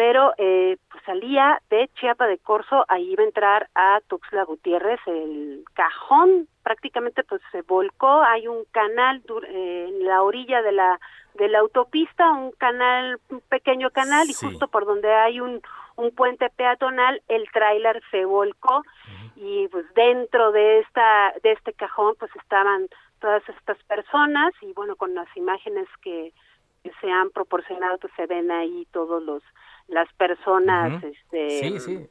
pero eh, pues salía de Chiapa de Corzo, ahí iba a entrar a Tuxtla Gutiérrez, el cajón prácticamente pues se volcó, hay un canal eh, en la orilla de la de la autopista, un canal, un pequeño canal, y justo por donde hay un, un puente peatonal, el tráiler se volcó y pues dentro de esta de este cajón pues estaban todas estas personas y bueno con las imágenes que, que se han proporcionado pues se ven ahí todos los las personas este Sí, sí.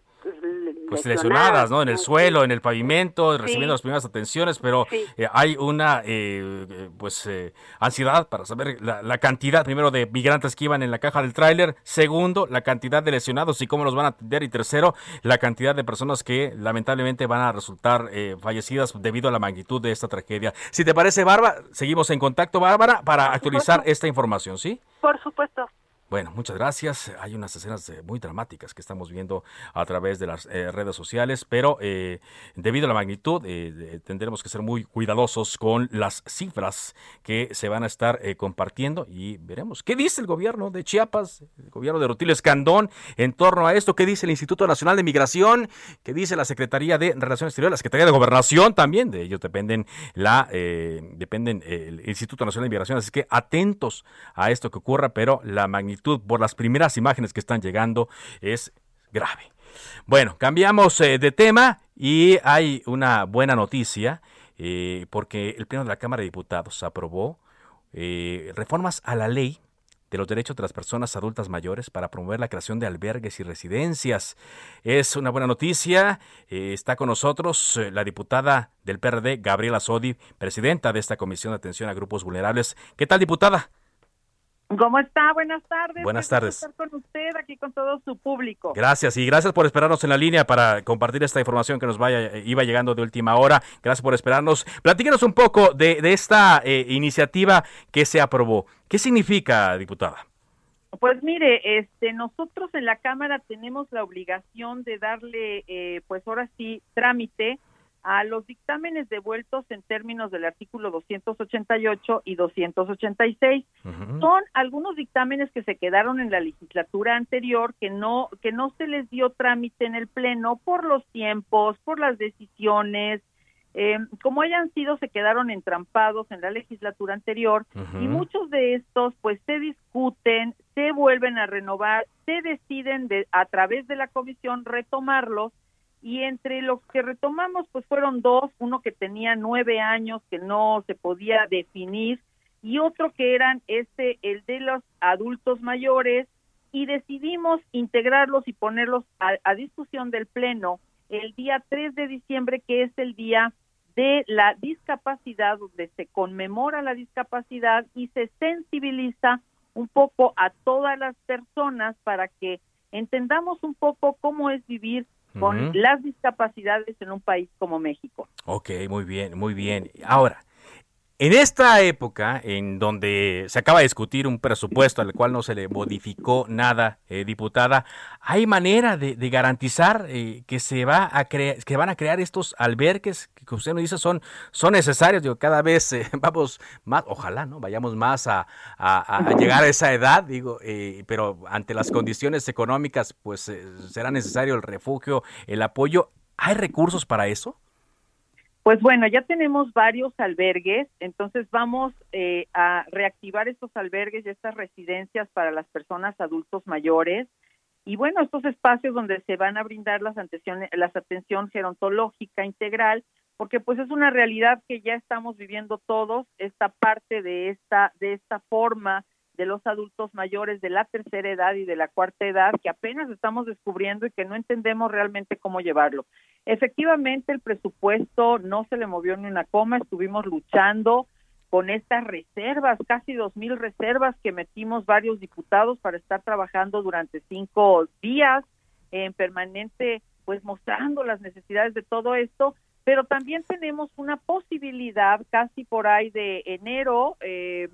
pues, le- lesionadas, ¿no? En el Sí. suelo, en el pavimento, recibiendo las primeras atenciones, pero eh, hay una, eh, eh, pues, eh, ansiedad para saber la, la cantidad, primero, de migrantes que iban en la caja del tráiler, segundo, la cantidad de lesionados y cómo los van a atender, y tercero, la cantidad de personas que lamentablemente van a resultar eh, fallecidas debido a la magnitud de esta tragedia. Si te parece, Bárbara, seguimos en contacto, Bárbara, para actualizar esta información, ¿sí? Por supuesto. Bueno, muchas gracias. Hay unas escenas eh, muy dramáticas que estamos viendo a través de las eh, redes sociales, pero eh, debido a la magnitud eh, tendremos que ser muy cuidadosos con las cifras que se van a estar eh, compartiendo y veremos qué dice el gobierno de Chiapas, el gobierno de Rutilio Escandón en torno a esto, qué dice el Instituto Nacional de Migración, qué dice la Secretaría de Relaciones Exteriores, la Secretaría de Gobernación también, de ellos dependen la dependen el Instituto Nacional de Migración, así que atentos a esto que ocurra, pero la magnitud por las primeras imágenes que están llegando es grave. Bueno, cambiamos eh, de tema y hay una buena noticia eh, porque el Pleno de la Cámara de Diputados aprobó eh, reformas a la ley de los derechos de las personas adultas mayores para promover la creación de albergues y residencias. Es una buena noticia. Está con nosotros la diputada del PRD, Gabriela Sodi, presidenta de esta Comisión de Atención a Grupos Vulnerables. ¿Qué tal, diputada? ¿Cómo está? Buenas tardes. Buenas tardes. Estar con usted aquí con todo su público. Gracias y gracias por esperarnos en la línea para compartir esta información que nos vaya, iba llegando de última hora. Gracias por esperarnos. Platíquenos un poco de, de esta eh, iniciativa que se aprobó. ¿Qué significa, diputada? Pues mire, este, nosotros en la Cámara tenemos la obligación de darle, eh, pues ahora sí, trámite a los dictámenes devueltos en términos del artículo 288 y 286. Son algunos dictámenes que se quedaron en la legislatura anterior que no que no se les dio trámite en el pleno por los tiempos, por las decisiones, eh, como hayan sido se quedaron entrampados en la legislatura anterior. Y muchos de estos pues se discuten, se vuelven a renovar, se deciden de, a través de la comisión retomarlos y entre los que retomamos pues fueron dos, uno que tenía nueve años que no se podía definir y otro que eran este el de los adultos mayores y decidimos integrarlos y ponerlos a, a discusión del pleno el día 3 de diciembre que es el día de la discapacidad donde se conmemora la discapacidad y se sensibiliza un poco a todas las personas para que entendamos un poco cómo es vivir con las discapacidades en un país como México. Ok, muy bien, muy bien. Ahora, En esta época, en donde se acaba de discutir un presupuesto al cual no se le modificó nada, eh, diputada, ¿hay manera de, garantizar eh, que se va a que van a crear estos albergues que usted nos dice son, necesarios? Digo, cada vez eh, vamos más, ojalá, ¿no? Vayamos más a, llegar a esa edad, digo, pero ante las condiciones económicas, pues será necesario el refugio, el apoyo. ¿Hay recursos para eso? Pues bueno, ya tenemos varios albergues, entonces vamos eh, a reactivar estos albergues y estas residencias para las personas adultos mayores. Y bueno, estos espacios donde se van a brindar las las atención gerontológica integral, porque pues es una realidad que ya estamos viviendo todos, esta parte de esta, de esta forma de los adultos mayores de la tercera edad y de la cuarta edad que apenas estamos descubriendo y que no entendemos realmente cómo llevarlo. Efectivamente, el presupuesto no se le movió ni una coma, estuvimos luchando con estas reservas, casi dos mil reservas que metimos varios diputados para estar trabajando durante cinco días en permanente, pues mostrando las necesidades de todo esto, pero también tenemos una posibilidad casi por ahí de enero, eh,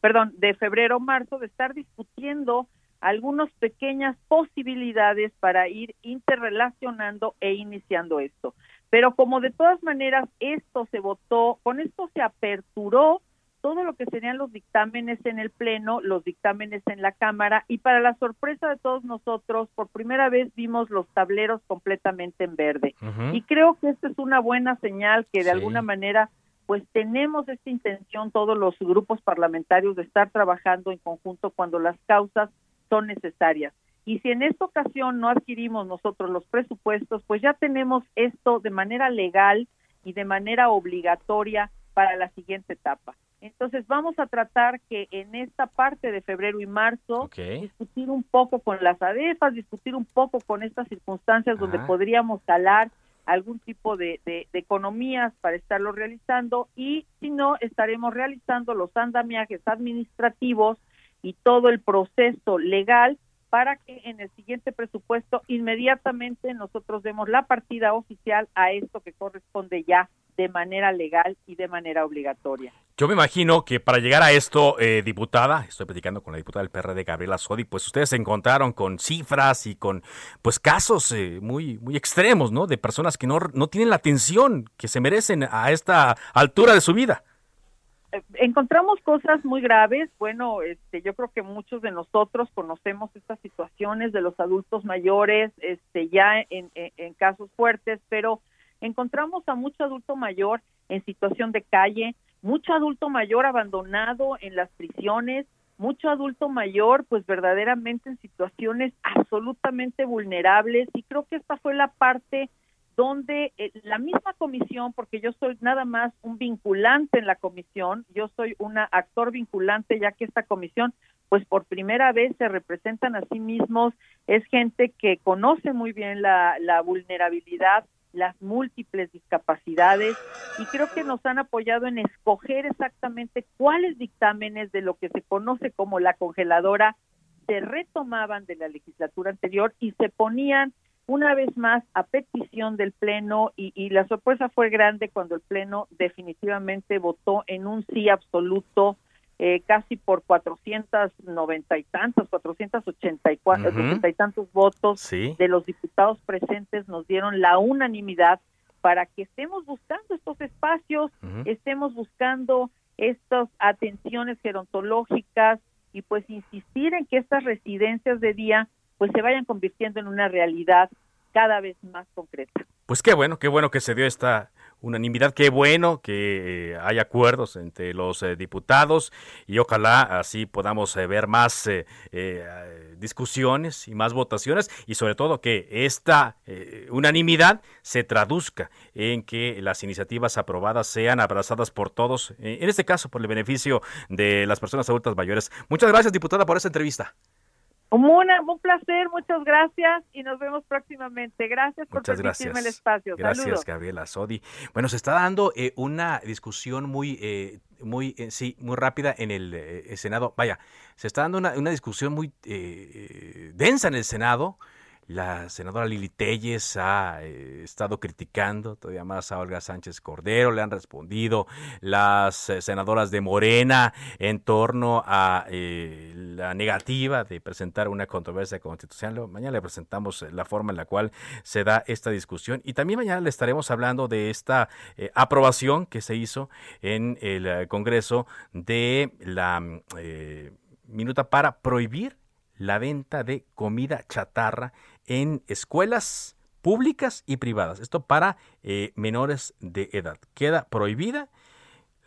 perdón, de febrero, marzo, de estar discutiendo algunas pequeñas posibilidades para ir interrelacionando e iniciando esto. Pero como de todas maneras esto se votó, con esto se aperturó todo lo que serían los dictámenes en el Pleno, los dictámenes en la Cámara y para la sorpresa de todos nosotros, por primera vez vimos los tableros completamente en verde. Y creo que esta es una buena señal que de alguna manera pues tenemos esta intención todos los grupos parlamentarios de estar trabajando en conjunto cuando las causas son necesarias. Y si en esta ocasión no adquirimos nosotros los presupuestos, pues ya tenemos esto de manera legal y de manera obligatoria para la siguiente etapa. Entonces vamos a tratar que en esta parte de febrero y marzo discutir un poco con las ADEFAS, discutir un poco con estas circunstancias donde podríamos calar algún tipo de, de, economías para estarlo realizando y si no estaremos realizando los andamiajes administrativos y todo el proceso legal para que en el siguiente presupuesto inmediatamente nosotros demos la partida oficial a esto que corresponde ya de manera legal y de manera obligatoria. Yo me imagino que para llegar a esto, eh, diputada, estoy platicando con la diputada del PRD, Gabriela Sodi, pues ustedes se encontraron con cifras y con pues casos eh, muy, muy extremos, ¿no? De personas que no, no tienen la atención que se merecen a esta altura de su vida encontramos cosas muy graves. Bueno, este, yo creo que muchos de nosotros conocemos estas situaciones de los adultos mayores, este, ya en, en, casos fuertes, pero encontramos a mucho adulto mayor en situación de calle, mucho adulto mayor abandonado en las prisiones, mucho adulto mayor, pues verdaderamente en situaciones absolutamente vulnerables. Y creo que esta fue la parte donde eh, la misma comisión, porque yo soy nada más un vinculante en la comisión, yo soy una actor vinculante, ya que esta comisión, pues por primera vez se representan a sí mismos, es gente que conoce muy bien la, la vulnerabilidad, las múltiples discapacidades y creo que nos han apoyado en escoger exactamente cuáles dictámenes de lo que se conoce como la congeladora se retomaban de la legislatura anterior y se ponían una vez más a petición del Pleno y, la sorpresa fue grande cuando el Pleno definitivamente votó en un sí absoluto eh, casi por 490 y tantos, 484 uh y tantos votos de los diputados presentes nos dieron la unanimidad para que estemos buscando estos espacios, estemos buscando estas atenciones gerontológicas y pues insistir en que estas residencias de día pues se vayan convirtiendo en una realidad cada vez más concreta. Pues qué bueno, qué bueno que se dio esta unanimidad, qué bueno que eh, hay acuerdos entre los eh, diputados y ojalá así podamos eh, ver más discusiones y más votaciones y sobre todo que esta unanimidad se traduzca en que las iniciativas aprobadas sean abrazadas por todos, en este caso por el beneficio de las personas adultas mayores. Muchas gracias, diputada, por esta entrevista. Un placer, muchas gracias y nos vemos próximamente. Gracias por permitirme el espacio. Gracias, Gabriela Sodi. Bueno, se está dando eh, una discusión muy, eh, muy, eh, sí, muy rápida en el Senado. Vaya, se está dando una, una discusión muy densa en el Senado la senadora Lili Telles ha eh, estado criticando todavía más a Olga Sánchez Cordero, le han respondido las eh, senadoras de Morena en torno a eh, la negativa de presentar una controversia constitucional. Mañana le presentamos la forma en la cual se da esta discusión y también mañana le estaremos hablando de esta aprobación que se hizo en el Congreso de la minuta para prohibir la venta de comida chatarra en escuelas públicas y privadas. Esto para eh, menores de edad. Queda prohibida.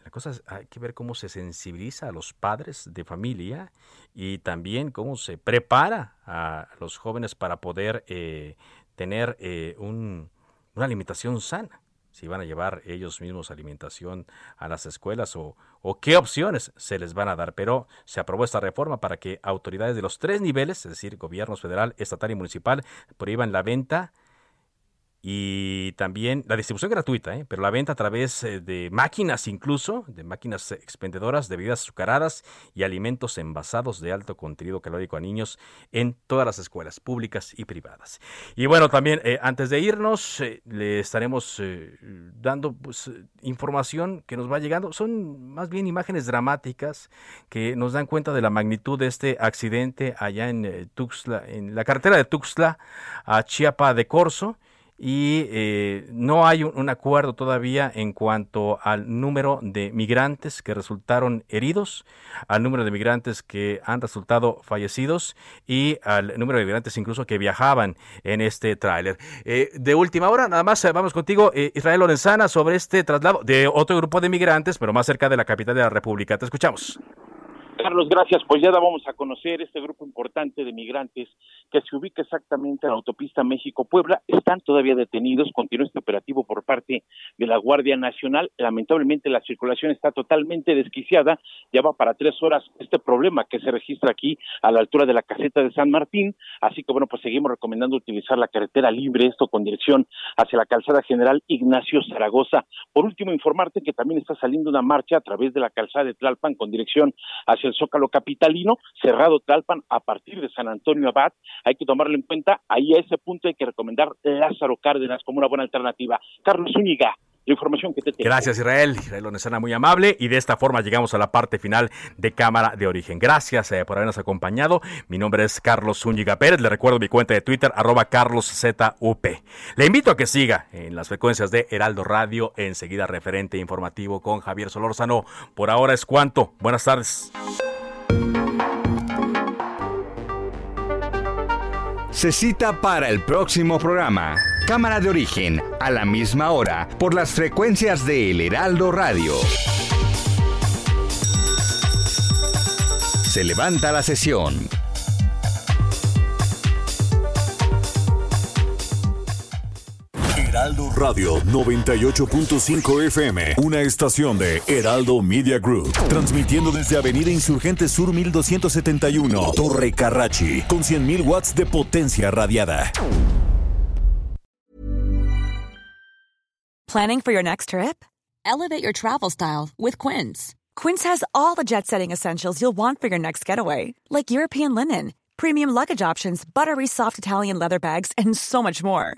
La cosa es, hay que ver cómo se sensibiliza a los padres de familia y también cómo se prepara a los jóvenes para poder eh, tener eh, una alimentación sana si van a llevar ellos mismos alimentación a las escuelas o, o, qué opciones se les van a dar. Pero se aprobó esta reforma para que autoridades de los tres niveles, es decir, gobiernos federal, estatal y municipal, prohíban la venta y también la distribución gratuita, ¿eh? pero la venta a través eh, de máquinas incluso, de máquinas expendedoras de bebidas azucaradas y alimentos envasados de alto contenido calórico a niños en todas las escuelas públicas y privadas. Y bueno, también eh, antes de irnos, le estaremos dando pues, información que nos va llegando. Son más bien imágenes dramáticas que nos dan cuenta de la magnitud de este accidente allá en Tuxtla, en la carretera de Tuxtla a Chiapa de Corzo y eh, no hay un, acuerdo todavía en cuanto al número de migrantes que resultaron heridos, al número de migrantes que han resultado fallecidos y al número de migrantes incluso que viajaban en este tráiler. Eh, de última hora, nada más eh, vamos contigo, Israel Lorenzana, sobre este traslado de otro grupo de migrantes, pero más cerca de la capital de la República. Te escuchamos. Carlos, gracias. Pues ya vamos a conocer este grupo importante de migrantes que se ubica exactamente en la autopista México-Puebla. Están todavía detenidos, continúa este operativo por parte de la Guardia Nacional. Lamentablemente la circulación está totalmente desquiciada. Ya va para tres horas este problema que se registra aquí a la altura de la caseta de San Martín. Así que bueno, pues seguimos recomendando utilizar la carretera libre, esto con dirección hacia la calzada general Ignacio Zaragoza. Por último, informarte que también está saliendo una marcha a través de la calzada de Tlalpan con dirección hacia el Zócalo Capitalino, cerrado Tlalpan a partir de San Antonio Abad. Hay que tomarlo en cuenta. Ahí a ese punto hay que recomendar Lázaro Cárdenas como una buena alternativa. Carlos Zúñiga, la información que te tengo. Gracias, Israel. Israel Onesana, muy amable. Y de esta forma llegamos a la parte final de Cámara de Origen. Gracias eh, por habernos acompañado. Mi nombre es Carlos Zúñiga Pérez. Le recuerdo mi cuenta de Twitter, arroba carloszup. Le invito a que siga en las frecuencias de Heraldo Radio. Enseguida, referente informativo con Javier Solórzano. Por ahora es cuanto. Buenas tardes. Se cita para el próximo programa. Cámara de origen, a la misma hora, por las frecuencias de El Heraldo Radio. Se levanta la sesión. Heraldo Radio 98.5 FM, una estación de Heraldo Media Group, transmitiendo desde Avenida Insurgente Sur 1271, Torre Carrachi, con 100.000 watts de potencia radiada. Planning for your next trip? Elevate your travel style with Quince. Quince has all the jet-setting essentials you'll want for your next getaway, like European linen, premium luggage options, buttery soft Italian leather bags, and so much more